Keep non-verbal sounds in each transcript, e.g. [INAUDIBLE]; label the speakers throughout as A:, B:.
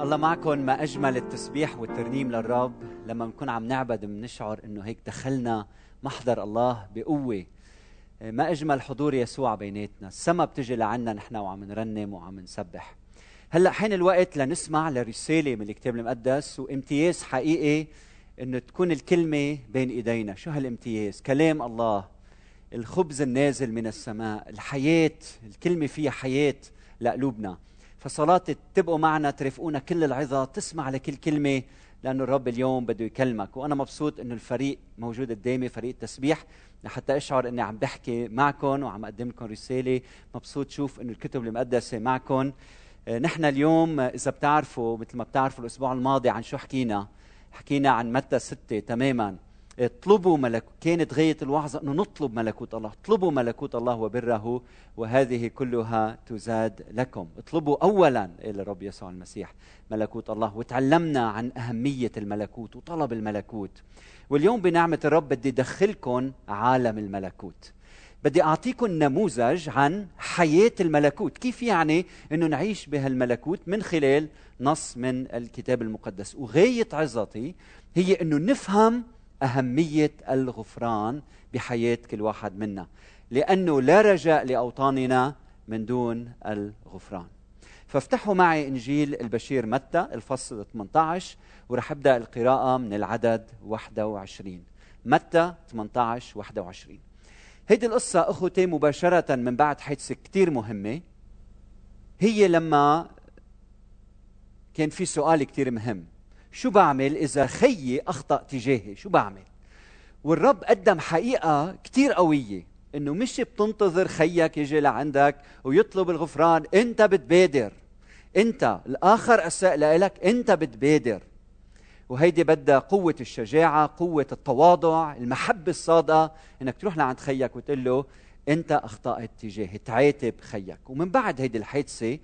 A: الله معكم ما أجمل التسبيح والترنيم للرب. لما بنكون عم نعبد بنشعر إنه هيك دخلنا محضر الله بقوة. ما أجمل حضور يسوع بيناتنا. السما بتجي لعنا نحن وعم نرنم وعم نسبح. هلأ حين الوقت لنسمع لرسالة من الكتاب المقدس وامتياز حقيقي إنه تكون الكلمة بين إيدينا. شو هالامتياز؟ كلام الله الخبز النازل من السماء الحياة الكلمة فيها حياة لقلوبنا. فصلاة تبقوا معنا ترافقونا كل العظة تسمع لكل كلمة لأنه الرب اليوم بده يكلمك. وأنا مبسوط أنه الفريق موجود قدامي فريق التسبيح لحتى أشعر أني عم بحكي معكم وعم أقدم لكم رسالة. مبسوط شوف أنه الكتب المقدسة معكم. آه، نحن اليوم إذا بتعرفوا مثل ما بتعرفوا الأسبوع الماضي عن شو حكينا؟ حكينا عن متى ستة تماما. اطلبوا ملكوت كانت غاية الوعظة أنه نطلب ملكوت الله. اطلبوا ملكوت الله وبره وهذه كلها تزاد لكم. اطلبوا أولا إلى الرب يسوع المسيح ملكوت الله وتعلمنا عن أهمية الملكوت وطلب الملكوت. واليوم بنعمة الرب بدي أدخلكم عالم الملكوت. بدي أعطيكم نموذج عن حياة الملكوت. كيف يعني أنه نعيش بهالملكوت من خلال نص من الكتاب المقدس؟ وغاية عظتي هي أنه نفهم أهمية الغفران بحياة كل واحد منا لأنه لا رجاء لأوطاننا من دون الغفران. فافتحوا معي إنجيل البشير متى الفصل 18 ورح أبدأ القراءة من العدد 21 متى 18 21 هيدي القصة أخوتي مباشرة من بعد حادثه كثير مهمة. هي لما كان في سؤال كثير مهم. شو بعمل إذا خيي أخطأ تجاهي؟ شو بعمل؟ والرب قدم حقيقة كتير قوية إنه مش بتنتظر خيك يجي لعندك ويطلب الغفران أنت بتبادر. أنت الآخر أساء لك أنت بتبادر. وهيدي بدها قوة الشجاعة قوة التواضع المحبة الصادقة إنك تروح لعند خيك وتقول له أنت أخطأت تجاهي تعاتب خيك. ومن بعد هيدي الحادثة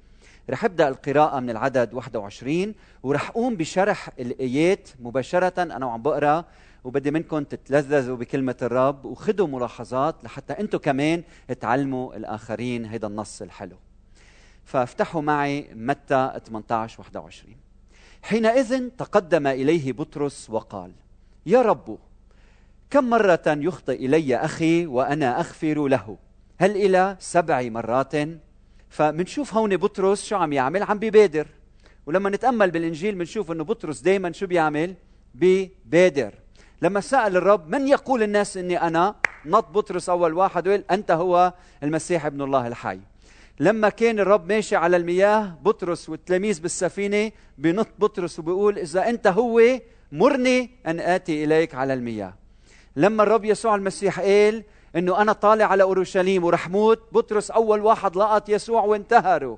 A: رح أبدأ القراءة من العدد 21 ورح أقوم بشرح الآيات مباشرة. أنا وعم بقرأ وبدي منكم تتلذذوا بكلمة الرب وخذوا ملاحظات لحتى أنتم كمان تعلموا الآخرين هذا النص الحلو. فافتحوا معي متى 18 21 حينئذ تقدم إليه بطرس وقال يا رب كم مرة يخطئ إلي أخي وأنا أغفر له؟ هل إلى سبع مرات؟ فمنشوف هون بطرس شو عم يعمل؟ عم بيبادر ولما نتأمل بالإنجيل بنشوف إنه بطرس دائما شو بيعمل؟ بيبادر لما سأل الرب من يقول الناس إني أنا نط بطرس أول واحد؟ وقال أنت هو المسيح ابن الله الحي. لما كان الرب ماشي على المياه بطرس والتلاميذ بالسفينة بنط بطرس وبيقول إذا أنت هو مرني أن آتي إليك على المياه. لما الرب يسوع المسيح قال إنه أنا طالع على أورشليم ورح موت بطرس أول واحد لقط يسوع وانتهروا.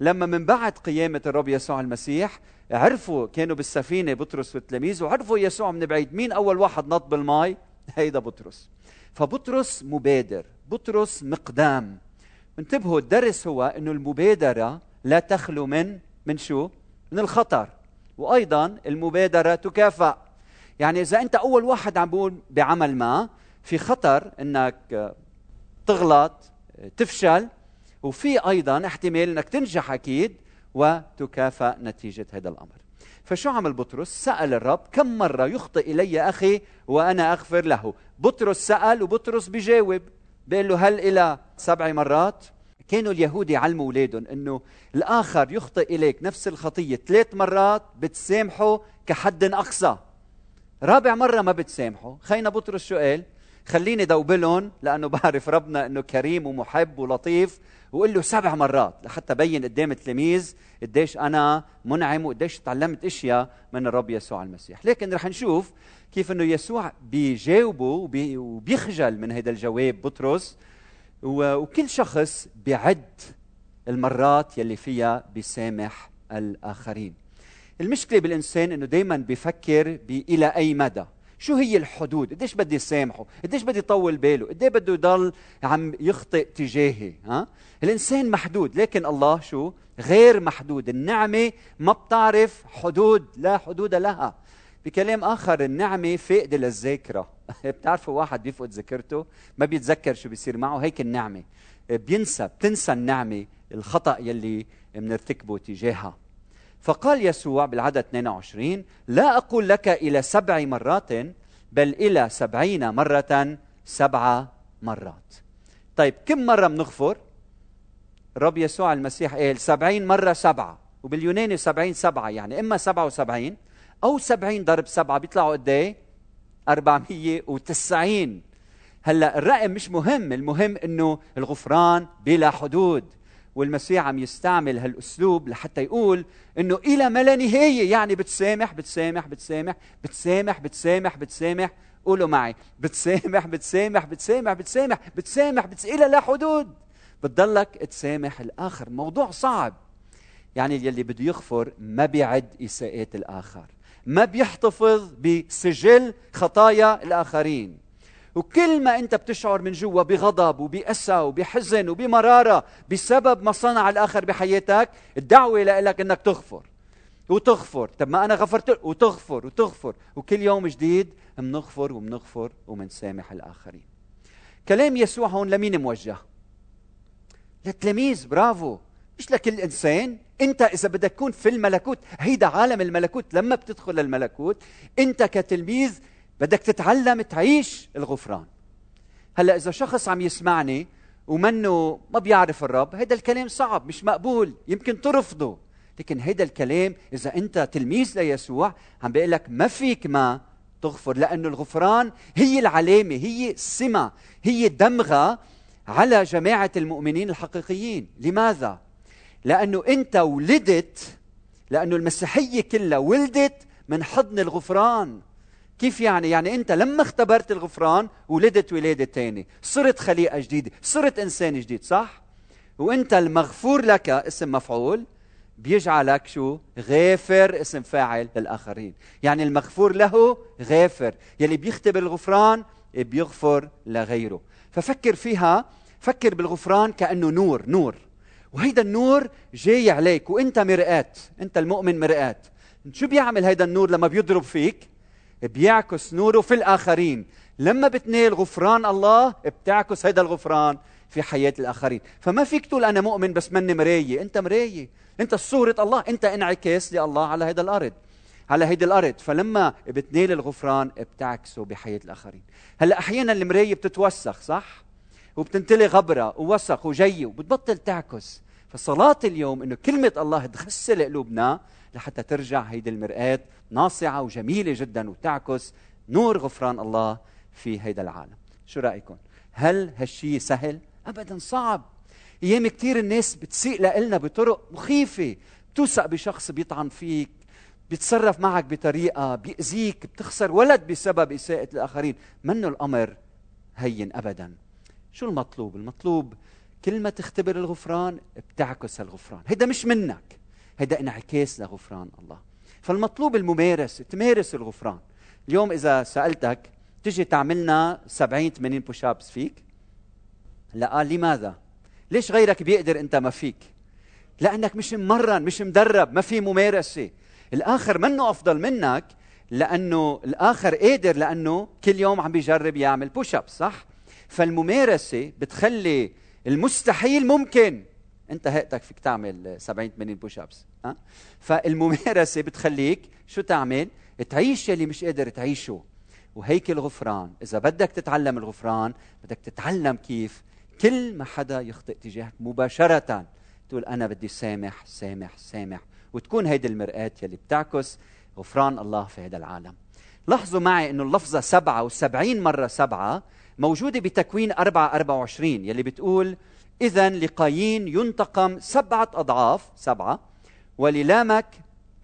A: لما من بعد قيامة الرب يسوع المسيح عرفوا كانوا بالسفينة بطرس والتلاميذ وعرفوا يسوع من بعيد مين أول واحد نط بالماء هيدا بطرس. فبطرس مبادر بطرس مقدام. انتبهوا الدرس هو إنه المبادرة لا تخلو من من شو؟ من الخطر. وأيضا المبادرة تكافئ يعني إذا أنت أول واحد عم بقول بعمل ما في خطر إنك تغلط تفشل وفي أيضا احتمال إنك تنجح أكيد وتكافئ نتيجة هذا الأمر. فشو عمل بطرس؟ سأل الرب كم مرة يخطئ إلي أخي وأنا أغفر له؟ بطرس سأل وبطرس بيجاوب بيقول له هل إلى سبع مرات؟ كانوا اليهود يعلموا أولادهم إنه الآخر يخطئ إليك نفس الخطية ثلاث مرات بتسامحه كحد أقصى. رابع مرة ما بتسامحه. خينا بطرس شو قال؟ خليني دوبلهم لأنه بعرف ربنا إنه كريم ومحب ولطيف. وقول له سبع مرات لحتى بين قدام التلاميذ قديش أنا منعم وقديش تعلمت أشياء من الرب يسوع المسيح. لكن رح نشوف كيف إنه يسوع بيجاوبه وبيخجل من هذا الجواب بطرس. وكل شخص بيعد المرات يلي فيها بيسامح الآخرين. المشكلة بالإنسان إنه دائما بيفكر إلى أي مدى. شو هي الحدود؟ قديش بدي سامحه؟ قديش بدي طول باله؟ قديش بده يضل عم يخطئ تجاهي ها؟ الإنسان محدود لكن الله شو؟ غير محدود. النعمة ما بتعرف حدود لا حدود لها. بكلام آخر النعمة فاقده للذاكرة. [LAUGHS] بتعرفوا واحد بيفقد ذاكرته؟ ما بيتذكر شو بيصير معه؟ هيك النعمة. بينسى بتنسى النعمة الخطأ يلي بنرتكبه تجاهها. فقال يسوع بالعدد 22 لا أقول لك إلى سبع مرات بل إلى سبعين مرة سبع مرات. طيب كم مرة بنغفر؟ الرب يسوع المسيح قال سبعين مرة سبعة وباليوناني سبعين سبعة يعني إما سبعة وسبعين أو سبعين ضرب سبعة بيطلعوا قد إيه؟ أربعمية وتسعين. هلأ الرقم مش مهم المهم إنه الغفران بلا حدود. والمسيح عم يستعمل هالأسلوب لحتى يقول إنه إلى ما لا نهايه يعني بتسامح بتسامح بتسامح بتسامح بتسامح بتسامح. قولوا معي. بتسامح بتسامح بتسامح بتسامح بتسامح بتسامح إلى لا حدود. بتضلك تسامح الآخر. موضوع صعب. يعني يلي بده يغفر ما بيعد إساءات الآخر. ما بيحتفظ بسجل خطايا الآخرين. وكل ما انت بتشعر من جوا بغضب وبأسى وبحزن وبمرارة بسبب ما صنع الآخر بحياتك الدعوة لك إنك تغفر. وتغفر. طب ما أنا غفرت وتغفر وتغفر. وكل يوم جديد بنغفر وبنغفر وبنسامح الآخرين. كلام يسوع هون لمين موجه؟ للتلاميذ. برافو. مش لكل إنسان. أنت إذا بدك تكون في الملكوت هيدا عالم الملكوت. لما بتدخل الملكوت أنت كتلميذ بدك تتعلم تعيش الغفران. هلا إذا شخص عم يسمعني ومنه ما بيعرف الرب هذا الكلام صعب مش مقبول يمكن ترفضه. لكن هذا الكلام إذا أنت تلميذ ليسوع عم بيقول لك ما فيك ما تغفر لأنه الغفران هي العلامة هي السمة هي دمغة على جماعة المؤمنين الحقيقيين. لماذا؟ لأنه أنت ولدت لأنه المسيحية كلها ولدت من حضن الغفران. كيف يعني؟ يعني أنت لما اختبرت الغفران ولدت ولادة تانية صرت خليقة جديدة صرت إنسان جديد صح؟ وأنت المغفور لك اسم مفعول بيجعلك شو؟ غافر اسم فاعل للآخرين يعني المغفور له غافر يلي بيختبر الغفران بيغفر لغيره ففكر فيها فكر بالغفران كأنه نور نور وهيدا النور جاي عليك وانت مرآة انت المؤمن مرآة شو بيعمل هيدا النور لما بيضرب فيك بيعكس نوره في الآخرين. لما بتنال غفران الله بتعكس هذا الغفران في حياة الآخرين. فما فيك تقول أنا مؤمن بس مني مراية أنت مراية أنت صورة الله. أنت انعكاس لله على هذا الأرض. على هيدي الأرض. فلما بتنال الغفران بتعكسه بحياة الآخرين. هلأ أحيانا المراية بتتوسخ صح؟ وبتنتلي غبرة ووسخ وجي وبتبطل تعكس. فصلاة اليوم إنه كلمة الله تغسل قلوبنا لحتى ترجع هيدي المرآة. ناصعة وجميلة جدا وتعكس نور غفران الله في هيدا العالم. شو رأيكم؟ هل هالشي سهل؟ أبدا صعب. أيام كثير الناس بتسيء لنا بطرق مخيفة. بتوثق بشخص بيطعن فيك بيتصرف معك بطريقة بيأذيك بتخسر ولد بسبب إساءة الآخرين. منه الأمر هين أبدا. شو المطلوب؟ المطلوب كل ما تختبر الغفران بتعكس الغفران. هيدا مش منك. هيدا انعكاس لغفران الله فالمطلوب الممارسة تمارس الغفران اليوم إذا سألتك تجي تعملنا 70 80 بوش ابس فيك؟ لا قال لماذا؟ ليش غيرك بيقدر أنت ما فيك؟ لأنك مش ممرن مش مدرب ما في ممارسة الآخر منه أفضل منك لأنه الآخر قادر لأنه كل يوم عم بيجرب يعمل push up صح؟ فالممارسة بتخلي المستحيل ممكن انت هيئتك فيك تعمل 70 80 push ups ها؟ فالممارسة بتخليك شو تعمل؟ تعيش يلي مش قادر تعيشه. وهيك الغفران. إذا بدك تتعلم الغفران بدك تتعلم كيف كل ما حدا يخطئ تجاهك مباشرة تقول أنا بدي سامح سامح سامح. وتكون هيدي المرآة يلي بتعكس غفران الله في هذا العالم. لاحظوا معي إنه اللفظة سبعة وسبعين مرة سبعة موجودة بتكوين أربعة أربعة وعشرين يلي بتقول إذا لقايين ينتقم سبعة أضعاف سبعة وللامك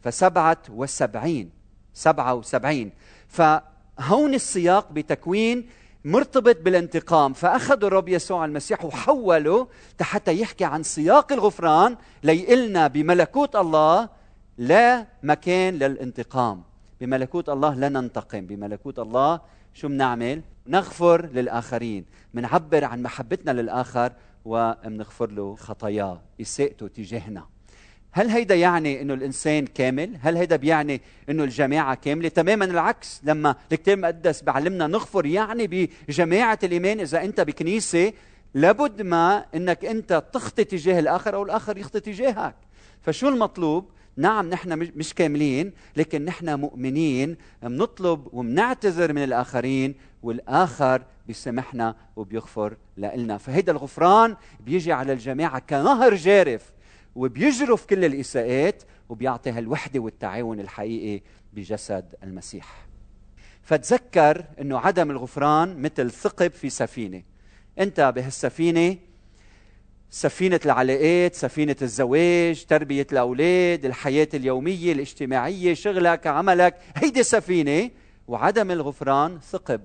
A: فسبعة وسبعين سبعة وسبعين. فهون السياق بتكوين مرتبط بالانتقام. فأخذوا الرب يسوع المسيح وحولوا حتى يحكي عن سياق الغفران ليقلنا بملكوت الله لا مكان للانتقام. بملكوت الله لا ننتقم. بملكوت الله شو بنعمل؟ نغفر للآخرين. منعبر عن محبتنا للآخر ومنغفر له خطاياه إساءته تجاهنا هل هيدا يعني إنه الإنسان كامل؟ هل هيدا بيعني إنه الجماعة كاملة؟ تماما العكس، لما الكتاب المقدس بيعلمنا نغفر يعني بجماعة الإيمان إذا أنت بكنيسة لابد ما إنك أنت تخطي تجاه الآخر أو الآخر يخطي تجاهك. فشو المطلوب؟ نعم نحن مش كاملين لكن نحن مؤمنين بنطلب وبنعتذر من الآخرين والآخر بيسامحنا وبيغفر لنا فهيدا الغفران بيجي على الجماعة كنهر جارف وبيجرف كل الإساءات وبيعطي هالوحدة والتعاون الحقيقي بجسد المسيح. فتذكر إنه عدم الغفران مثل ثقب في سفينة. أنت بهالسفينة سفينة العلاقات، سفينة الزواج، تربية الأولاد، الحياة اليومية، الاجتماعية، شغلك، عملك، هيدي سفينة وعدم الغفران ثقب.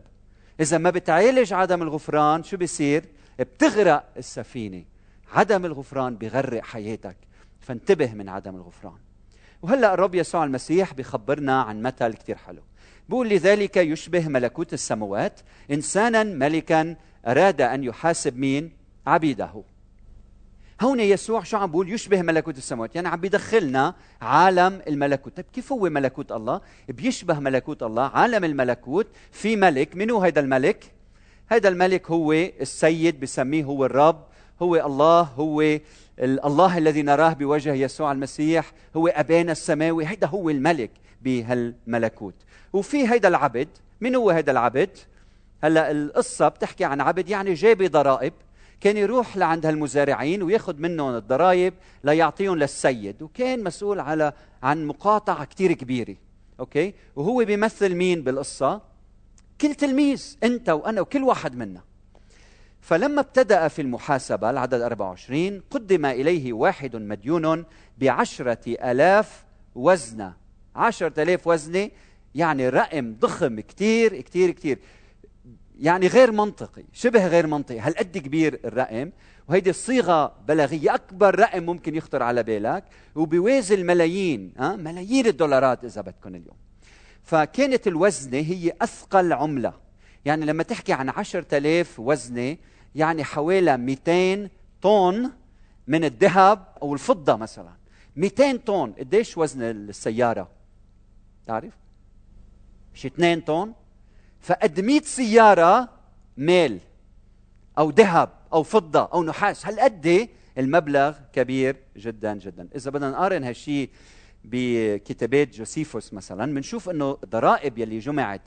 A: إذا ما بتعالج عدم الغفران شو بيصير؟ بتغرق السفينة. عدم الغفران بغرق حياتك، فانتبه من عدم الغفران. وهلأ الرب يسوع المسيح بخبرنا عن مثل كثير حلو. بقول لذلك يشبه ملكوت السماوات إنسانا ملكا أراد أن يحاسب مين؟ عبيده. هون يسوع شو عم بقول؟ يشبه ملكوت السماوات. يعني عم بيدخلنا عالم الملكوت. طيب كيف هو ملكوت الله؟ بيشبه ملكوت الله. عالم الملكوت في ملك. منو هيدا الملك؟ هيدا الملك هو السيد بسميه هو الرب. هو الله هو الله الذي نراه بوجه يسوع المسيح. هو أبانا السماوي. هيدا هو الملك بهالملكوت. وفي هيدا العبد. من هو هيدا العبد؟ هلا القصة بتحكي عن عبد يعني جاب ضرائب كان يروح لعند هالمزارعين وياخذ منهم الضرائب ليعطيهم للسيد وكان مسؤول على عن مقاطعة كثير كبيرة أوكي؟ وهو بيمثل مين بالقصة؟ كل تلميذ أنت وأنا وكل واحد منا. فلما ابتدأ في المحاسبة العدد 24 قدم إليه واحد مديون بعشرة ألاف وزنة. عشرة ألاف وزنة يعني رقم ضخم كتير كتير كتير. يعني غير منطقي شبه غير منطقي. هالقد كبير الرقم؟ وهيدي الصيغة بلاغية أكبر رقم ممكن يخطر على بالك. وبيوازي الملايين أه؟ ملايين الدولارات إذا بدكم اليوم. فكانت الوزنة هي أثقل عملة. يعني لما تحكي عن عشرة آلاف وزنة يعني حوالي 200 طن من الذهب أو الفضة مثلا. 200 طن قديش وزن السيارة؟ تعرف؟ مش 2 طن؟ فقد 100 سيارة مال أو ذهب أو فضة أو نحاس. هالقد المبلغ كبير جدا جدا؟ إذا بدنا نقارن هالشيء بكتابات جوسيفوس مثلا بنشوف إنه الضرائب يلي جمعت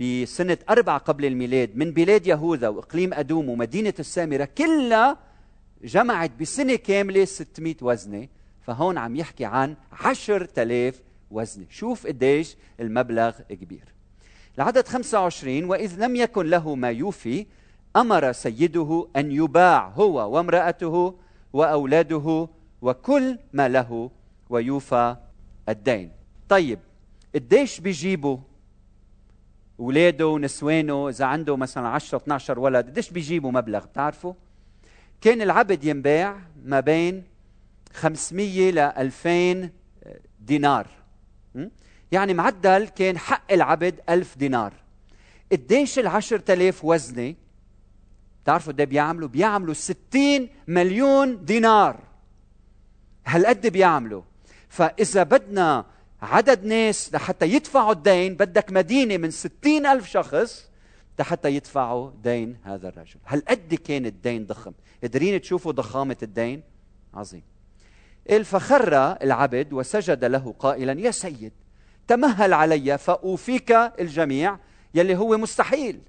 A: بسنة أربعة قبل الميلاد من بلاد يهوذا وإقليم أدوم ومدينة السامرة كلها جمعت بسنة كاملة 600 وزنة. فهون عم يحكي عن 10000 وزنة. شوف قديش المبلغ كبير. العدد 25 وإذ لم يكن له ما يوفي أمر سيده أن يباع هو وامرأته وأولاده وكل ما له ويوفى الدين. طيب قديش بيجيبوا؟ أولاده ونسوانه إذا عنده مثلا 10 12 ولد قديش بيجيبوا مبلغ؟ بتعرفوا؟ كان العبد ينباع ما بين 500 ل 2000 دينار. يعني معدل كان حق العبد ألف دينار. قديش العشر تلاف وزنة بتعرفوا قد بيعملوا؟ بيعملوا ستين مليون دينار. هالقد بيعملوا. فإذا بدنا عدد ناس لحتى يدفعوا الدين بدك مدينة من ستين ألف شخص لحتى يدفعوا دين هذا الرجل. هالقد كان الدين ضخم. قادرين تشوفوا ضخامة الدين؟ عظيم. فخر العبد وسجد له قائلا يا سيد تمهل علي فأوفيك الجميع يلي هو مستحيل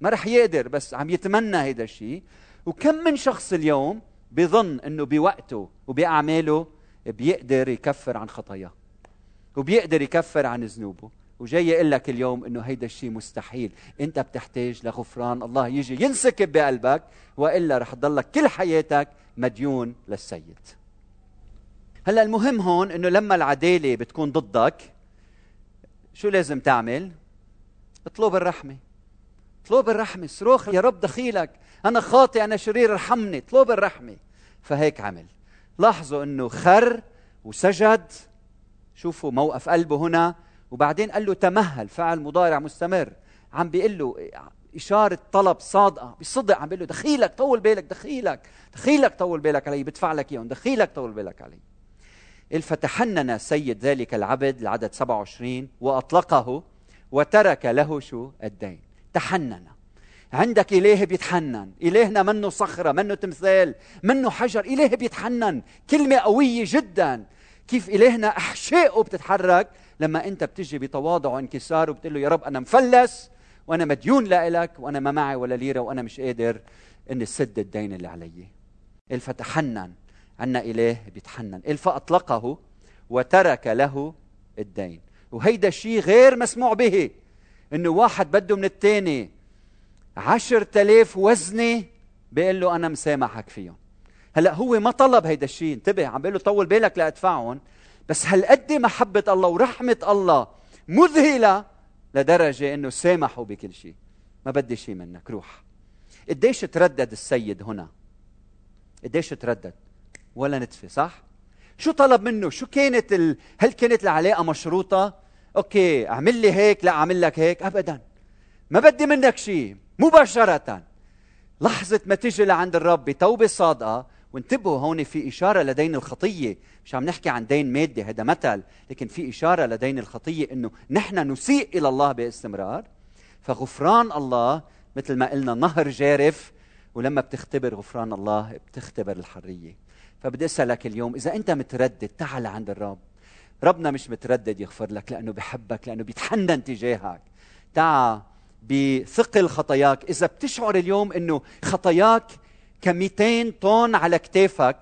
A: ما رح يقدر بس عم يتمنى هيدا الشيء وكم من شخص اليوم بظن إنه بوقته وبأعماله بيقدر يكفر عن خطاياه وبيقدر يكفر عن ذنوبه. وجاي يقول لك اليوم إنه هيدا الشيء مستحيل أنت بتحتاج لغفران الله يجي ينسكب بقلبك وإلا رح تضلك كل حياتك مديون للسيد. هلا المهم هون إنه لما العدالة بتكون ضدك شو لازم تعمل؟ اطلب الرحمة. اطلب الرحمة. صروخ يا رب دخيلك. أنا خاطئ أنا شرير ارحمني. اطلب الرحمة. فهيك عمل. لاحظوا إنه خر وسجد. شوفوا موقف قلبه هنا. وبعدين قال له تمهل. فعل مضارع مستمر. عم بيقول له إشارة طلب صادقة. بصدق عم بيقول له دخيلك طول بالك دخيلك. دخيلك طول بالك علي. بدفع لك إياهم. دخيلك طول بالك علي. فتحنن سيد ذلك العبد العدد 27 وأطلقه وترك له شو؟ الدين. تحنن. عندك إله بيتحنن. إلهنا منه صخرة منه تمثال منه حجر. إله بيتحنن. كلمة قوية جدا. كيف إلهنا أحشائه بتتحرك؟ لما أنت بتجي بتواضع وانكسار وبتقول له يا رب أنا مفلس وأنا مديون لإلك وأنا ما معي ولا ليرة وأنا مش قادر إني سد الدين اللي علي. فتحنن. عنا إله بيتحنن. فأطلقه وترك له الدين. وهيدا الشيء غير مسموع به. إنه واحد بده من الثاني عشر تلاف وزنه بيقول له أنا مسامحك فيهم. هلأ هو ما طلب هيدا الشيء انتبه عم بيقول له طول بالك لادفعهم بس هالقد محبة الله ورحمة الله مذهلة لدرجة إنه سامحوا بكل شيء ما بدي شيء منك. روح. قديش تردد السيد هنا؟ قديش تردد؟ ولا نتفه صح؟ شو طلب منه؟ شو كانت ال... هل كانت العلاقة مشروطة؟ أوكي أعمل لي هيك لا أعمل لك هيك. ابدا. ما بدي منك شيء مباشرة. لحظة ما تيجي لعند الرب بتوبة صادقة وانتبهوا هون في إشارة لدين الخطية. مش عم نحكي عن دين مادي هذا مثل لكن في إشارة لدين الخطية إنه نحن نسيء إلى الله باستمرار. فغفران الله مثل ما قلنا نهر جارف. ولما بتختبر غفران الله بتختبر الحرية. فبدي أسألك اليوم إذا أنت متردد تعال عند الرب. ربنا مش متردد يغفر لك لأنه بحبك لأنه بيتحنن تجاهك. تعا بثقل خطاياك. إذا بتشعر اليوم إنه خطاياك ك 200 طن على كتافك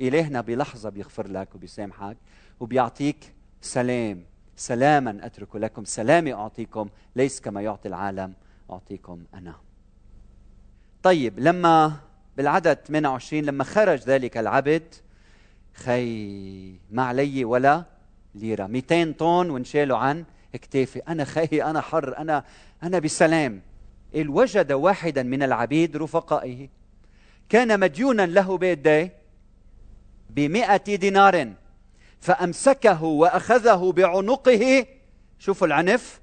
A: إلهنا بلحظة بيغفر لك وبيسامحك وبيعطيك سلام. سلاما أترك لكم سلامي أعطيكم ليس كما يعطي العالم أعطيكم أنا. طيب لما بالعدد 28 لما خرج ذلك العبد خي ما علي ولا ليرة. 200 طن وانشالوا عن كتافي أنا خي أنا حر أنا أنا بسلام. إذ وجد واحدا من العبيد رفقائه كان مديونا له بيديه بمئة دينار فأمسكه وأخذه بعنقه. شوفوا العنف.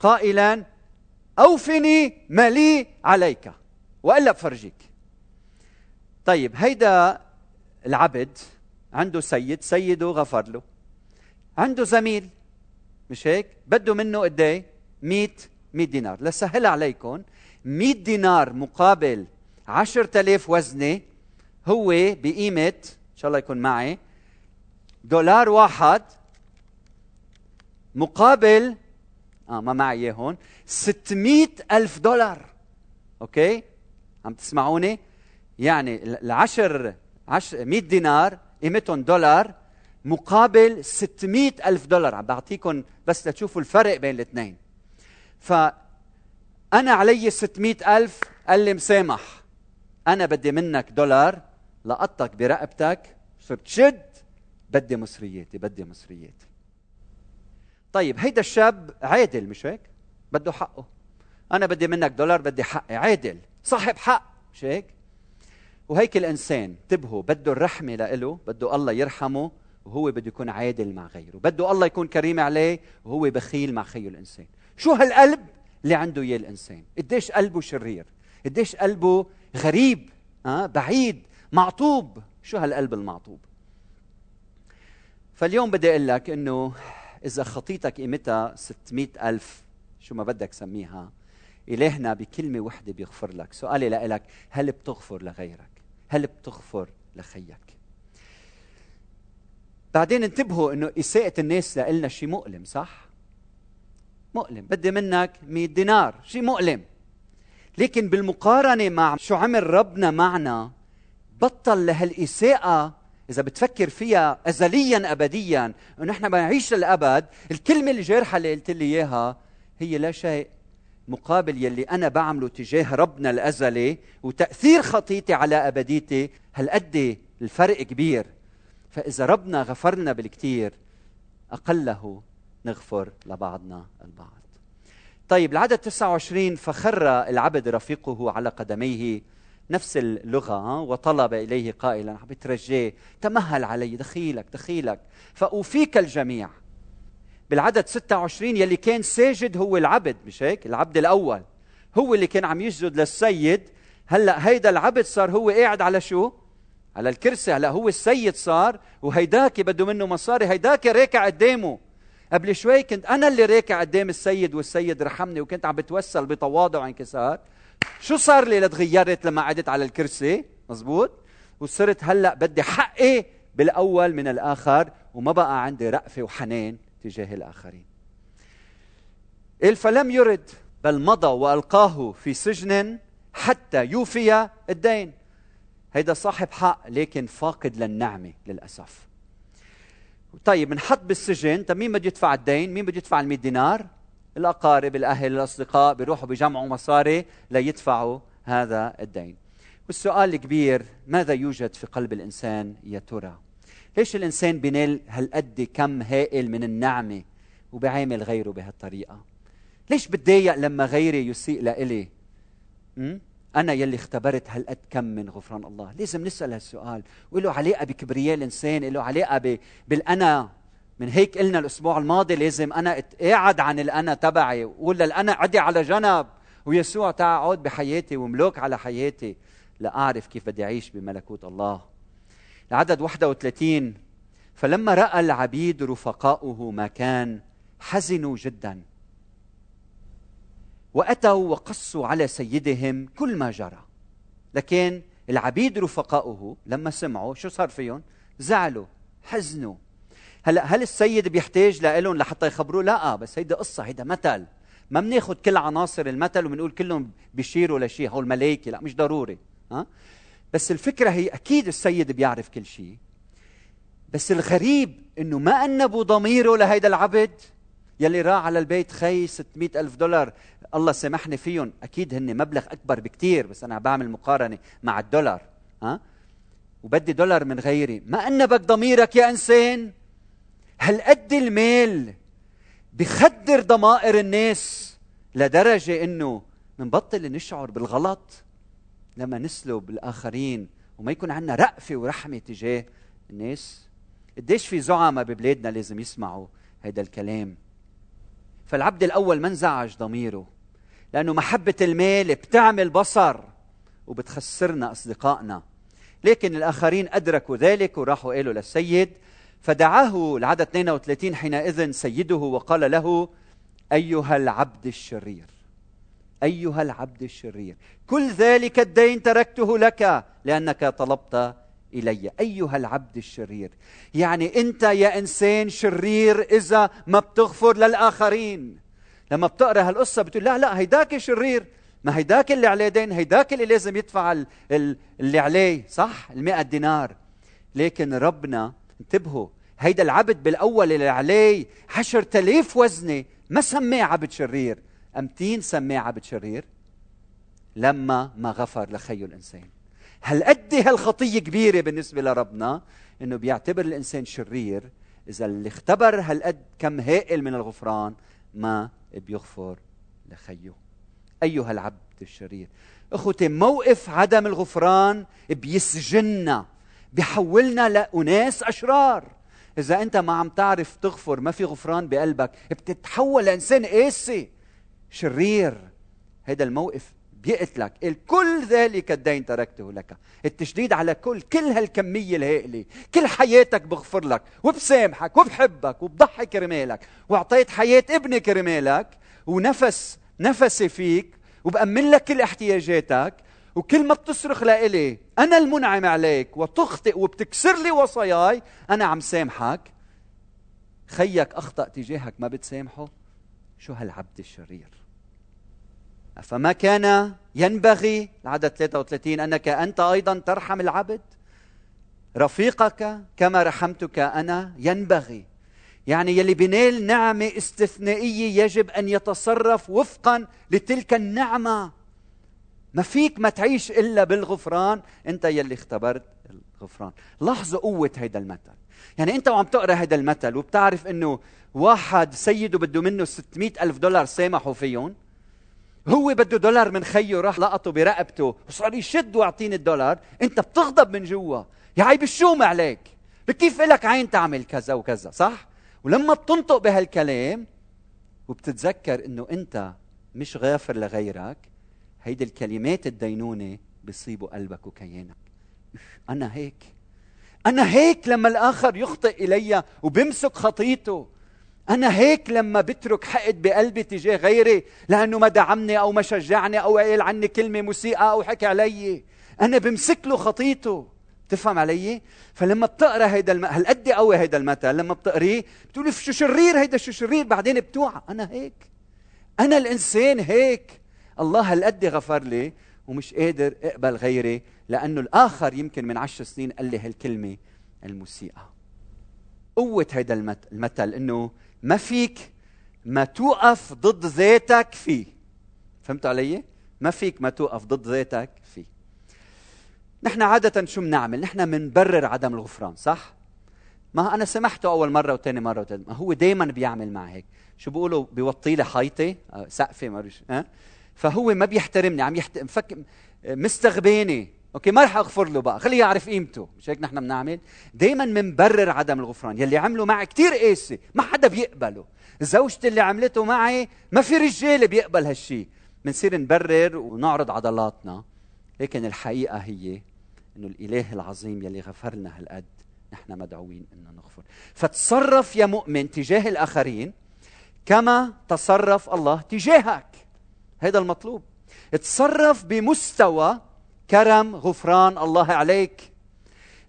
A: قائلا أوفني مالي عليك وإلا بفرجيك طيب هيدا العبد عنده سيد سيده غفر له. عنده زميل مش هيك؟ بده منه قد إيه؟ 100 100 دينار. لسهل عليكم 100 دينار مقابل 10000 وزنة هو بقيمة إن شاء الله يكون معي دولار واحد مقابل آه ما معي هون 600 ألف دولار. أوكي؟ عم تسمعوني؟ يعني العشر عشر 100 دينار قيمتهم دولار مقابل 600 ألف دولار. عم بعطيكم بس لتشوفوا الفرق بين الاثنين. فأنا علي 600 ألف قال لي مسامح. أنا بدي منك دولار لقطك برقبتك صرت شد بدي مصرياتي بدي مصرياتي. طيب هيدا الشاب عادل مش هيك؟ بده حقه. أنا بدي منك دولار بدي حقي عادل. صاحب حق مش هيك؟ وهيك الإنسان انتبهوا بده الرحمة لإله بده الله يرحمه وهو بده يكون عادل مع غيره. بده الله يكون كريم عليه وهو بخيل مع خيه الإنسان. شو هالقلب اللي عنده إياه الإنسان؟ قديش قلبه شرير؟ قديش قلبه غريب أه؟ بعيد معطوب؟ شو هالقلب المعطوب؟ فاليوم بدي أقول لك إنه إذا خطيتك قيمتها 600 ألف شو ما بدك سميها إلهنا بكلمة وحدة بيغفر لك. سؤالي لك هل بتغفر لغيرك؟ هل بتغفر لخيك؟ بعدين انتبهوا إنه إساءة الناس لنا شيء مؤلم صح؟ مؤلم. بدي منك 100 دينار شيء مؤلم. لكن بالمقارنة مع شو عمل ربنا معنا بطل لهالإساءة إذا بتفكر فيها أزليا أبديا أنه نحن بنعيش للأبد. الكلمة الجارحة اللي قلت لي إياها هي لا شيء مقابل يلي أنا بعمله تجاه ربنا الأزلي وتأثير خطيتي على أبديتي هالقد الفرق كبير؟ فإذا ربنا غفرنا بالكثير أقله نغفر لبعضنا البعض. طيب العدد 29 فخر العبد رفيقه على قدميه نفس اللغة وطلب إليه قائلا عم بترجيه تمهل علي دخيلك دخيلك. فأوفيك الجميع. بالعدد 26 يلي كان ساجد هو العبد مش هيك؟ العبد الأول. هو اللي كان عم يسجد للسيد. هلأ هيدا العبد صار هو قاعد على شو؟ على الكرسي. هلأ هو السيد صار وهيداك بده منه مصاري. هيداك راكع قدامه. قبل شوي كنت أنا اللي راكع قدام السيد والسيد رحمني وكنت عم بتوسل بتواضع وانكسار. شو صار لي لتغيرت لما قعدت على الكرسي؟ مزبوط؟ وصرت هلأ بدي حقي بالأول من الآخر وما بقى عندي رأفة وحنان. تجاه الآخرين. فلم يرد بل مضى وألقاه في سجن حتى يوفي الدين. هيدا صاحب حق لكن فاقد للنعمة للأسف. طيب بنحط بالسجن طيب مين بده يدفع الدين؟ مين بده يدفع ال دينار؟ الأقارب الأهل الأصدقاء بيروحوا بيجمعوا مصاري ليدفعوا هذا الدين. والسؤال الكبير ماذا يوجد في قلب الإنسان يا ترى؟ ليش الإنسان بينال هالقد كم هائل من النعمة وبعامل غيره بهالطريقة؟ ليش بتضايق لما غيري يسيء لإلي؟ أنا يلي اختبرت هالقد كم من غفران الله. لازم نسأل هالسؤال. وله علاقة بكبرياء الإنسان له علاقة بالأنا. من هيك قلنا الأسبوع الماضي لازم أنا أتقاعد عن الأنا تبعي ولا الأنا عدي على جنب. ويسوع تعال بحياتي وملوك على حياتي. لأعرف كيف بدي أعيش بملكوت الله. العدد 31 فلما رأى العبيد رفقاؤه ما كان حزنوا جدا. وأتوا وقصوا على سيدهم كل ما جرى. لكن العبيد رفقاؤه لما سمعوا شو صار فيهم؟ زعلوا حزنوا. هلا هل السيد بيحتاج لهم لحتى يخبروه؟ لا بس هيدا قصة هيدا مثل ما بناخذ كل عناصر المثل وبنقول كلهم بيشيروا لشيء هو الملائكه لا مش ضروري. ها؟ بس الفكرة هي أكيد السيد بيعرف كل شيء. بس الغريب إنه ما أنبوا ضميره لهيدا العبد. يلي راح على البيت خي 600 ألف دولار. الله سامحني فيهم. أكيد هن مبلغ أكبر بكتير بس أنا بعمل مقارنة مع الدولار ها؟ وبدي دولار من غيري. ما أنبك ضميرك يا إنسان؟ هل قد المال بخدر ضمائر الناس لدرجة إنه منبطل نشعر بالغلط؟ لما نسلب الآخرين وما يكون عندنا رأفة ورحمة تجاه الناس قديش في زعماء ببلادنا لازم يسمعوا هذا الكلام؟ فالعبد الأول ما انزعج ضميره لأنه محبة المال بتعمل بصر وبتخسرنا أصدقائنا. لكن الآخرين أدركوا ذلك وراحوا قالوا للسيد فدعاه العدد 32 حينئذ سيده وقال له أيها العبد الشرير. أيها العبد الشرير كل ذلك الدين تركته لك لأنك طلبت إلي. أيها العبد الشرير يعني أنت يا إنسان شرير إذا ما بتغفر للآخرين. لما بتقرأ هالقصة بتقول لا لا هيداك شرير ما هيداك اللي عليه دين هيداك اللي لازم يدفع اللي عليه صح؟ المئة دينار. لكن ربنا انتبهوا هيدا العبد بالأول اللي عليه عشرة آلاف وزنة ما سماه عبد شرير. أمتين سماه عبد شرير لما ما غفر لخيه الإنسان. هل قد هالخطية كبيرة بالنسبة لربنا إنه بيعتبر الإنسان شرير؟ إذا اللي اختبر هالقد كم هائل من الغفران ما بيغفر لخيه. أيها العبد الشرير أخوتي موقف عدم الغفران بيسجننا بيحولنا لأناس أشرار. إذا أنت ما عم تعرف تغفر ما في غفران بقلبك بتتحول لإنسان قاسي. شرير. هذا الموقف بيقتلك. كل ذلك الدين تركته لك. التشديد على كل كل هالكمية الهائلة. كل حياتك بغفر لك وبسامحك وبحبك وبضحي كرمالك. وأعطيت حياة ابني كرمالك ونفس نفسي فيك وبأمن لك كل احتياجاتك. وكل ما بتصرخ لإلي أنا المنعم عليك وتخطئ وبتكسر لي وصاياي أنا عم سامحك. خيك أخطأ تجاهك ما بتسامحه. شو هالعبد الشرير؟ فما كان ينبغي العدد 33 أنك أنت أيضا ترحم العبد؟ رفيقك كما رحمتك أنا ينبغي. يعني يلي بنال نعمه استثنائيه يجب أن يتصرف وفقا لتلك النعمة. ما فيك ما تعيش إلا بالغفران. أنت يلي اختبرت الغفران. لاحظوا قوة هيدا المثل. يعني أنت وعم تقرأ هيدا المثل وبتعرف إنه واحد سيده بده منه 600 ألف دولار سامحوا فيهم هو بده دولار من خيه راح لقطه برقبته. وصار يشد واعطيني الدولار. انت بتغضب من جوا. يا عيب الشوم عليك. كيف لك عين تعمل كذا وكذا صح؟ ولما بتنطق بهالكلام وبتتذكر إنه أنت مش غافر لغيرك هيدي الكلمات الدينونة بيصيبوا قلبك وكيانك. أنا هيك. أنا هيك لما الآخر يخطئ إلي وبمسك خطيته. أنا هيك لما بترك حقد بقلبي تجاه غيري لأنه ما دعمني أو ما شجعني أو قال عني كلمة مسيئة أو حكى علي. أنا بمسك له خطيته. تفهم علي؟ فلما بتقرأ هيدا الم... هالقد قوي هيدا المثل لما بتقريه بتقولي شو شرير هيدا شو شرير؟ بعدين بتوعى. أنا هيك. أنا الإنسان هيك. الله هالقد غفر لي ومش قادر أقبل غيري لأنه الآخر يمكن من عشر سنين قال لي هالكلمة المسيئه قوة هيدا المثل إنه ما فيك ما توقف ضد ذاتك فيه. فهمت علي؟ ما فيك ما توقف ضد ذاتك فيه. نحن عادة شو بنعمل؟ نحن بنبرر عدم الغفران، صح؟ ما أنا سمحته أول مرة وثاني مرة وثالث ما هو دائما بيعمل معي هيك، شو بيقولوا بيوطي لي حيطي آه، سقفي ما ها؟ فهو ما بيحترمني عم يحت... مفك... مستغبيني أوكي ما رح أغفر له بقى خليه يعرف قيمته مش هيك نحن بنعمل؟ دائما بنبرر عدم الغفران يلي عمله معي كثير قاسي ما حدا بيقبله. زوجتي اللي عملته معي ما في رجال بيقبل هالشيء بنصير نبرر ونعرض عضلاتنا. لكن الحقيقة هي إنه الإله العظيم يلي غفر لنا هالقد نحن مدعوين ان نغفر. فتصرف يا مؤمن تجاه الآخرين كما تصرف الله تجاهك. هذا المطلوب. تصرف بمستوى كرم غفران الله عليك.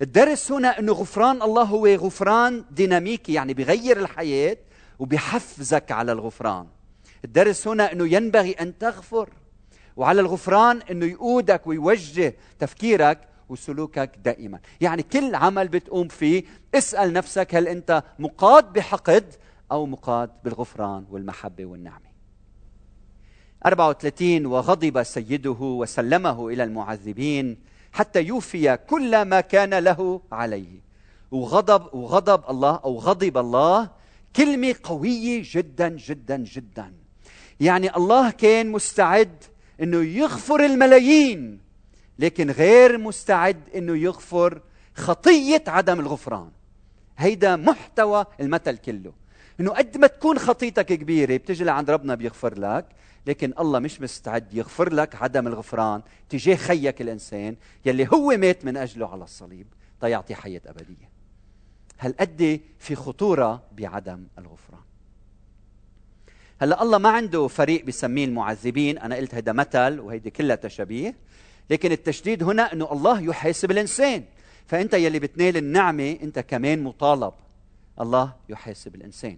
A: الدرس هنا إنه غفران الله هو غفران ديناميكي يعني بغير الحياة وبحفزك على الغفران. الدرس هنا إنه ينبغي أن تغفر وعلى الغفران إنه يقودك ويوجه تفكيرك وسلوكك دائما. يعني كل عمل بتقوم فيه اسأل نفسك هل أنت مقاد بحقد أو مقاد بالغفران والمحبة والنعمة. 34 وغضب سيده وسلمه إلى المعذبين حتى يوفي كل ما كان له عليه. وغضب وغضب الله أو غضب الله كلمة قوية جدا جدا جدا. يعني الله كان مستعد إنه يغفر الملايين لكن غير مستعد إنه يغفر خطية عدم الغفران. هيدا محتوى المثل كله. إنه قد ما تكون خطيتك كبيرة بتجي لعند ربنا بيغفر لك لكن الله مش مستعد يغفر لك عدم الغفران تجاه خيك الإنسان يلي هو مات من أجله على الصليب تيعطي حياه أبدية. هالقد في خطورة بعدم الغفران؟ هلا الله ما عنده فريق بسميه المعذبين أنا قلت هذا مثل وهيدي كلها تشابيه لكن التشديد هنا إنه الله يحاسب الإنسان. فأنت يلي بتنال النعمة أنت كمان مطالب. الله يحاسب الإنسان.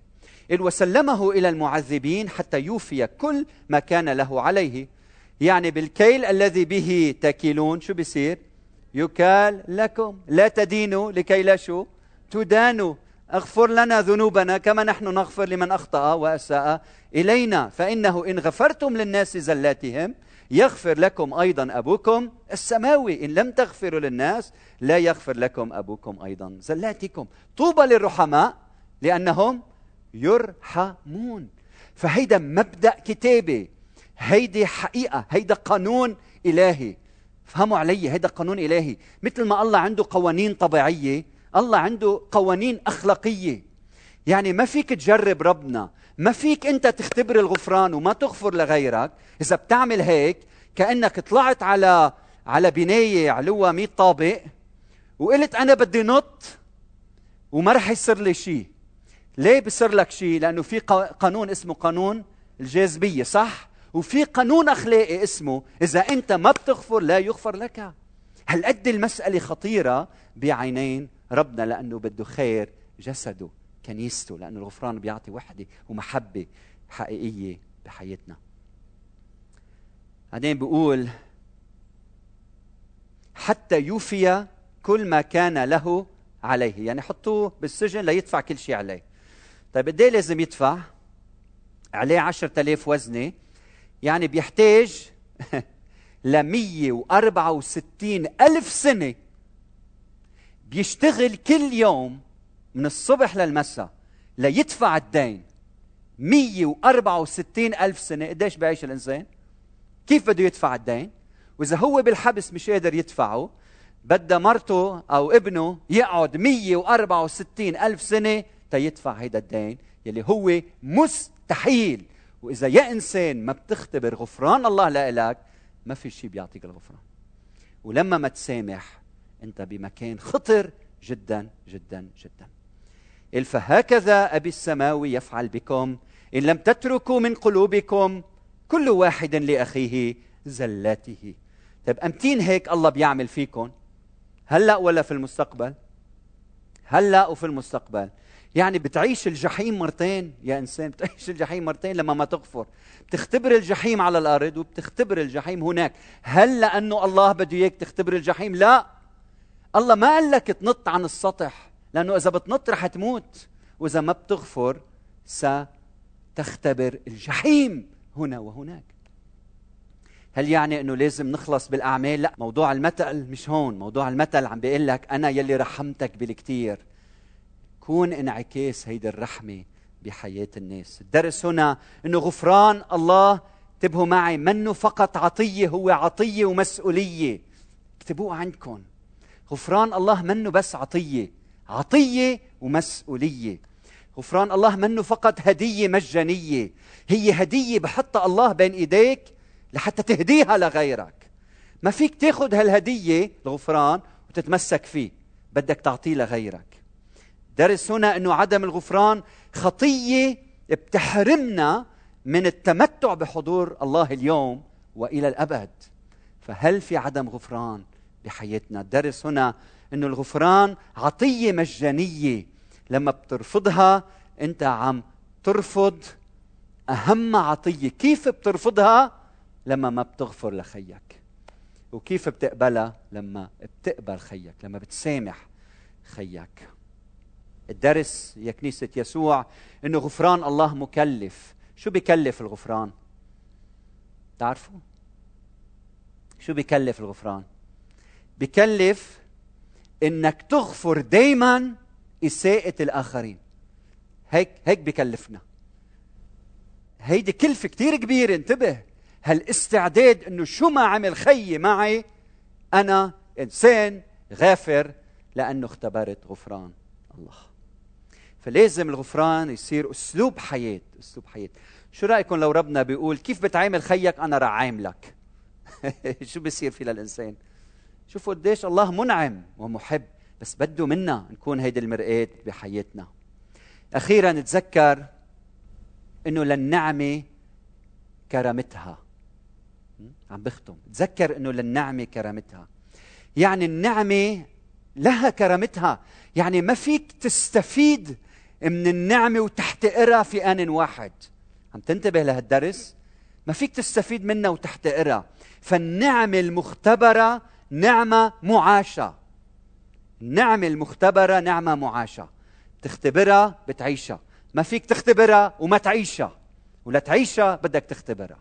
A: إذ وسلمه إلى المعذبين حتى يوفي كل ما كان له عليه. يعني بالكيل الذي به تكيلون شو بيصير؟ يكال لكم. لا تدينوا لكي لا شو؟ تدانوا. اغفر لنا ذنوبنا كما نحن نغفر لمن أخطأ وأساء إلينا. فإنه إن غفرتم للناس زلاتهم يغفر لكم أيضا أبوكم السماوي. إن لم تغفروا للناس لا يغفر لكم أبوكم أيضا. زلاتكم. طوبى للرحماء لأنهم يرحمون. فهيدا مبدأ كتابي. هيدي حقيقة. هيدا قانون إلهي. فهموا علي. هيدا قانون إلهي. مثل ما الله عنده قوانين طبيعية الله عنده قوانين أخلاقية. يعني ما فيك تجرب ربنا ما فيك انت تختبر الغفران وما تغفر لغيرك. إذا بتعمل هيك كأنك طلعت على على بناية علوها 100 طابق وقلت أنا بدي نط وما رح يصير لي شيء ليه بصير لك شيء لأنه في قانون اسمه قانون الجاذبية صح؟ وفي قانون أخلاقي اسمه إذا أنت ما بتغفر لا يغفر لك. هالقد المسألة خطيرة بعينين ربنا لأنه بده خير جسده. كنيسته لأن الغفران بيعطي وحدة ومحبة حقيقية بحياتنا. بعدين بيقول حتى يوفي كل ما كان له عليه. يعني حطوه بالسجن ليدفع كل شيء عليه. طيب قد لازم يدفع؟ عليه عشرة آلاف وزنة. يعني بيحتاج [LAUGHS] ل 164 ألف سنة. بيشتغل كل يوم من الصبح للمساء ليدفع الدين. 164 ألف سنة. قديش بيعيش الإنسان؟ كيف بده يدفع الدين؟ وإذا هو بالحبس مش قادر يدفعه بدها مرته أو ابنه يقعد 164 ألف سنة تيدفع هيدا الدين يلي هو مستحيل. وإذا يا إنسان ما بتختبر غفران الله لإلك ما في شيء بيعطيك الغفران. ولما ما تسامح أنت بمكان خطر جدا جدا جدا. فهكذا أبي السماوي يفعل بكم. إن لم تتركوا من قلوبكم كل واحد لأخيه زلاته. طيب أمتين هيك الله بيعمل فيكم هلا ولا في المستقبل؟ هلا وفي المستقبل؟ يعني بتعيش الجحيم مرتين. يا إنسان بتعيش الجحيم مرتين لما ما تغفر. بتختبر الجحيم على الأرض وبتختبر الجحيم هناك. هل لأنه الله بده إياك تختبر الجحيم؟ لا. الله ما قال لك تنط عن السطح. لأنه إذا بتنط رح تموت وإذا ما بتغفر ستختبر الجحيم هنا وهناك. هل يعني إنه لازم نخلص بالأعمال؟ لا موضوع المثل مش هون. موضوع المثل عم بيقول لك أنا يلي رحمتك بالكثير كون انعكاس هيدي الرحمة بحياة الناس. الدرس هنا إنه غفران الله. انتبهوا معي. منه فقط عطية. هو عطية ومسؤولية. اكتبوه عندكم. غفران الله منه بس عطية. عطية ومسؤولية. غفران الله منه فقط هدية مجانية. هي هدية بحطها الله بين إيديك لحتى تهديها لغيرك. ما فيك تاخذ هالهدية الغفران وتتمسك فيه. بدك تعطيه لغيرك. درس هنا إنه عدم الغفران خطية بتحرمنا من التمتع بحضور الله اليوم وإلى الأبد. فهل في عدم غفران بحياتنا؟ الدرس هنا إنه الغفران عطية مجانية. لما بترفضها أنت عم ترفض أهم عطية. كيف بترفضها؟ لما ما بتغفر لخيك. وكيف بتقبلها؟ لما بتقبل خيك لما بتسامح خيك. الدرس يا كنيسة يسوع إنه غفران الله مكلف. شو بكلف الغفران؟ تعرفوا شو بكلف الغفران؟ بكلف إنك تغفر دائما إساءة الآخرين. هيك هيك بكلفنا. هيدي كلفة كثير كبيرة. انتبه هالاستعداد إنه شو ما عمل خيي معي أنا إنسان غافر لأنه اختبرت غفران الله. فلازم الغفران يصير أسلوب حياة أسلوب حياة. شو رأيكم لو ربنا بيقول كيف بتعامل خيك؟ أنا رح عاملك. [LAUGHS] شو بصير في للانسان شوفوا قديش الله منعم ومحب بس بده منا نكون هيدي المرآة بحياتنا. أخيرا نتذكر أنه للنعمة كرامتها. عم بختم. تذكر أنه للنعمة كرامتها. يعني النعمة لها كرامتها. يعني ما فيك تستفيد من النعمة وتحتقرها في آن واحد. عم تنتبه لهالدرس؟ ما فيك تستفيد منها وتحتقرها. فالنعمة المختبرة نعمة معاشة النعمة المختبرة نعمة معاشة تختبرها بتعيشها. ما فيك تختبرها وما تعيشها. ولا تعيشها بدك تختبرها.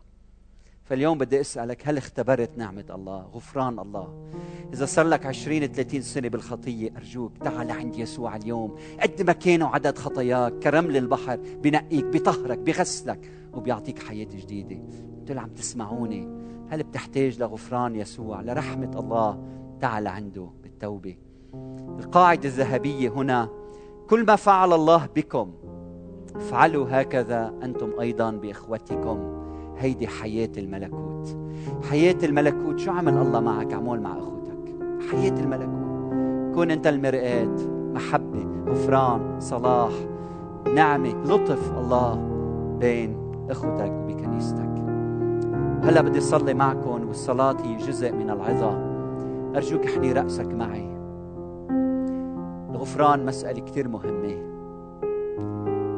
A: فاليوم بدي أسألك هل اختبرت نعمة الله؟ غفران الله. إذا صار لك 20 30 سنة بالخطية أرجوك تعال عند يسوع اليوم. قد ما كانوا عدد خطاياك كرمل البحر بنقيك بطهرك بغسلك وبيعطيك حياة جديدة. اللي عم تسمعوني؟ هل بتحتاج لغفران يسوع لرحمة الله؟ تعال عنده بالتوبة. القاعدة الذهبية هنا كل ما فعل الله بكم افعلوا هكذا أنتم أيضا بإخوتكم. هيدي حياة الملكوت. حياة الملكوت شو عمل الله معك؟ عمول مع أخوتك. حياة الملكوت. كون أنت المرآة محبة غفران صلاح نعمة لطف الله بين أخوتك وبكنيستك. هلا بدي أصلي معكم والصلاة هي جزء من العظة. أرجوك احني رأسك معي. الغفران مسألة كثير مهمة.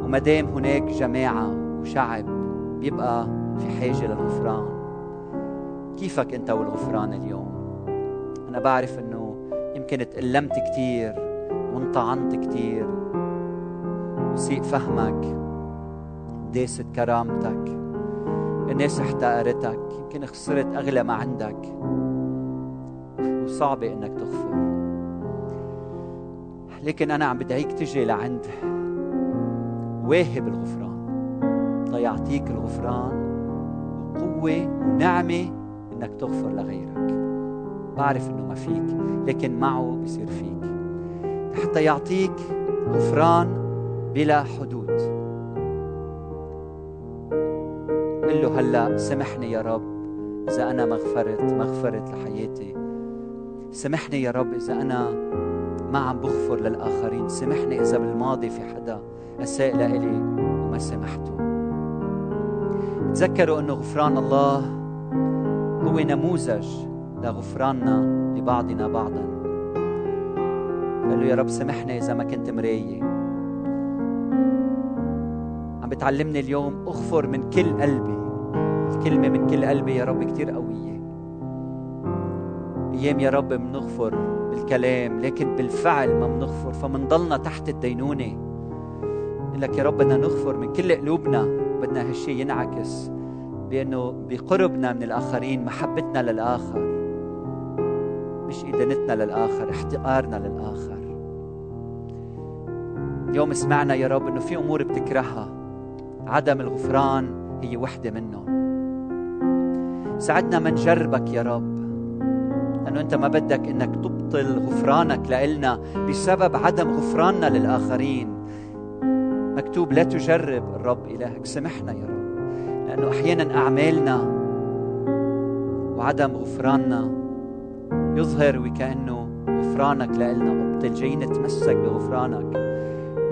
A: وما دام هناك جماعة وشعب بيبقى في حاجة للغفران كيفك أنت والغفران اليوم؟ أنا بعرف أنه يمكن تألمت كثير وانطعنت كثير وسيء فهمك داست كرامتك. الناس احتقرتك يمكن خسرت أغلى ما عندك. وصعبة إنك تغفر. لكن أنا عم بدعيك تجي لعند واهب الغفران. ليعطيك الغفران قوة ونعمة إنك تغفر لغيرك. بعرف إنه ما فيك لكن معه بصير فيك. حتى يعطيك غفران بلا حدود. قل له هلا سامحني يا رب إذا أنا ما غفرت ما غفرت لحياتي. سامحني يا رب إذا أنا ما عم بغفر للآخرين. سامحني إذا بالماضي في حدا أساء لإلي وما سامحته تذكروا إنه غفران الله هو نموذج لغفراننا لبعضنا بعضا. قال له يا رب سامحني إذا ما كنت مراية. عم بتعلمني اليوم أغفر من كل قلبي. الكلمة من كل قلبي يا رب كتير قوية. أيام يا رب بنغفر بالكلام لكن بالفعل ما بنغفر فمنضلنا تحت الدينونة. لك يا رب بدنا نغفر من كل قلوبنا بدنا هالشيء ينعكس بأنه بقربنا من الآخرين محبتنا للآخر مش إدانتنا للآخر احتقارنا للآخر. اليوم سمعنا يا رب أنه في أمور بتكرهها. عدم الغفران هي وحدة منهم. ساعدنا ما نجربك يا رب. لأنه أنت ما بدك أنك تبطل غفرانك لإلنا بسبب عدم غفراننا للآخرين. مكتوب لا تجرب الرب إلهك. سمحنا يا رب. لأنه أحيانا أعمالنا وعدم غفراننا يظهر وكأنه غفرانك لإلنا. أبطل. جاي نتمسك بغفرانك.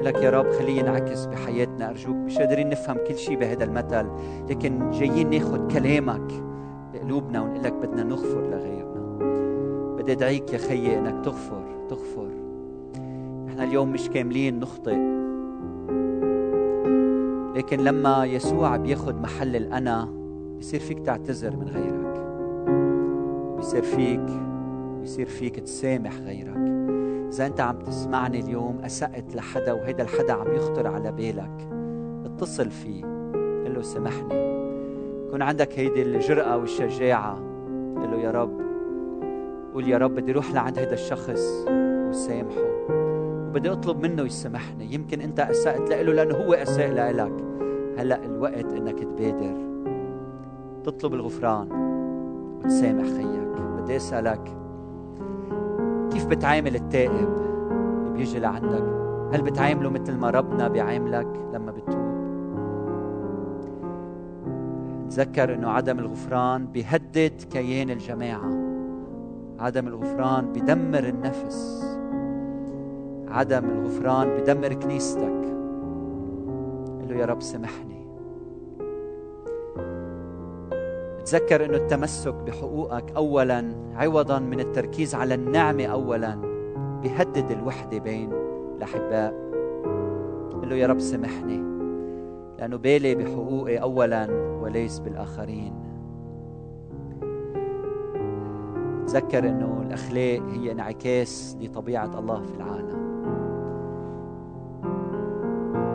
A: لك يا رب خليه ينعكس بحياتنا. أرجوك مش قادرين نفهم كل شيء بهذا المثل. لكن جايين ناخذ كلامك. بقلوبنا ونقول لك بدنا نغفر لغيرنا. بدي أدعيك يا خيي إنك تغفر تغفر. إحنا اليوم مش كاملين نخطئ. لكن لما يسوع بياخد محل الأنا بيصير فيك تعتذر من غيرك. بيصير فيك بيصير فيك تسامح غيرك. إذا أنت عم تسمعني اليوم أسأت لحدا وهيدا الحدا عم يخطر على بالك. اتصل فيه قل له سامحني. يكون عندك هيدي الجرأة والشجاعة. قل له يا رب قول يا رب بدي أروح لعند هيدا الشخص وسامحه. وبدي أطلب منه يسامحني. يمكن أنت اسأت له لأنه هو أساء لك هلأ الوقت إنك تبادر. تطلب الغفران وتسامح خيك. بدي أسألك كيف بتعامل التائب اللي بيجي لعندك؟ هل بتعامله مثل ما ربنا بيعاملك لما بتوب تذكر إنه عدم الغفران بيهدد كيان الجماعة. عدم الغفران بدمر النفس. عدم الغفران بدمر كنيستك. قل له يا رب سامحني. تذكر إنه التمسك بحقوقك اولا عوضا من التركيز على النعمة اولا بيهدد الوحدة بين الأحباء. قل له يا رب سامحني. لأنه بالي بحقوقي اولا وليس بالآخرين. تذكر إنه الأخلاق هي انعكاس لطبيعة الله في العالم.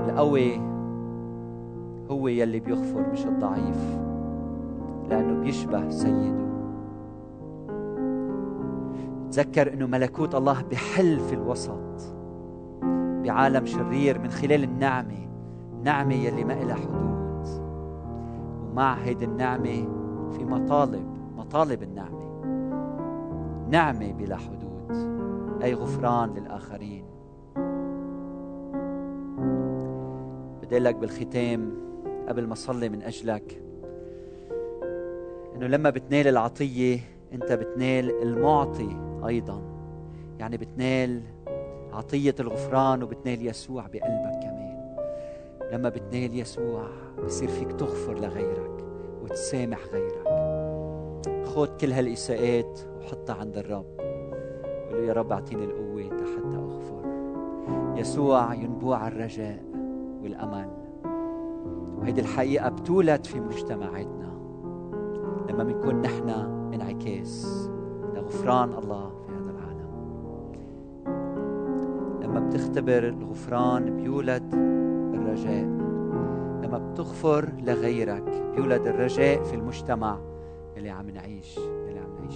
A: القوي هو يلي بيغفر مش الضعيف لأنه بيشبه سيده. تذكر أنه ملكوت الله بحل في الوسط بعالم شرير من خلال النعمة نعمة يلي ما إلها حدود. ومع هيدي النعمة في مطالب مطالب النعمة. نعمة بلا حدود أي غفران للآخرين. بدي لك بالختام قبل ما أصلي من أجلك إنه لما بتنال العطية أنت بتنال المعطي أيضا. يعني بتنال عطية الغفران وبتنال يسوع بقلبك. لما بتنال يسوع بصير فيك تغفر لغيرك وتسامح غيرك. خذ كل هالإساءات وحطها عند الرب. قول له يا رب أعطيني القوه حتى أغفر. يسوع ينبوع الرجاء والأمل. وهيدي الحقيقة بتولد في مجتمعاتنا. لما بنكون نحن انعكاس لغفران الله في هذا العالم. لما بتختبر الغفران بيولد الرجاء. لما بتغفر لغيرك بيولد الرجاء في المجتمع اللي عم نعيش اللي عم نعيش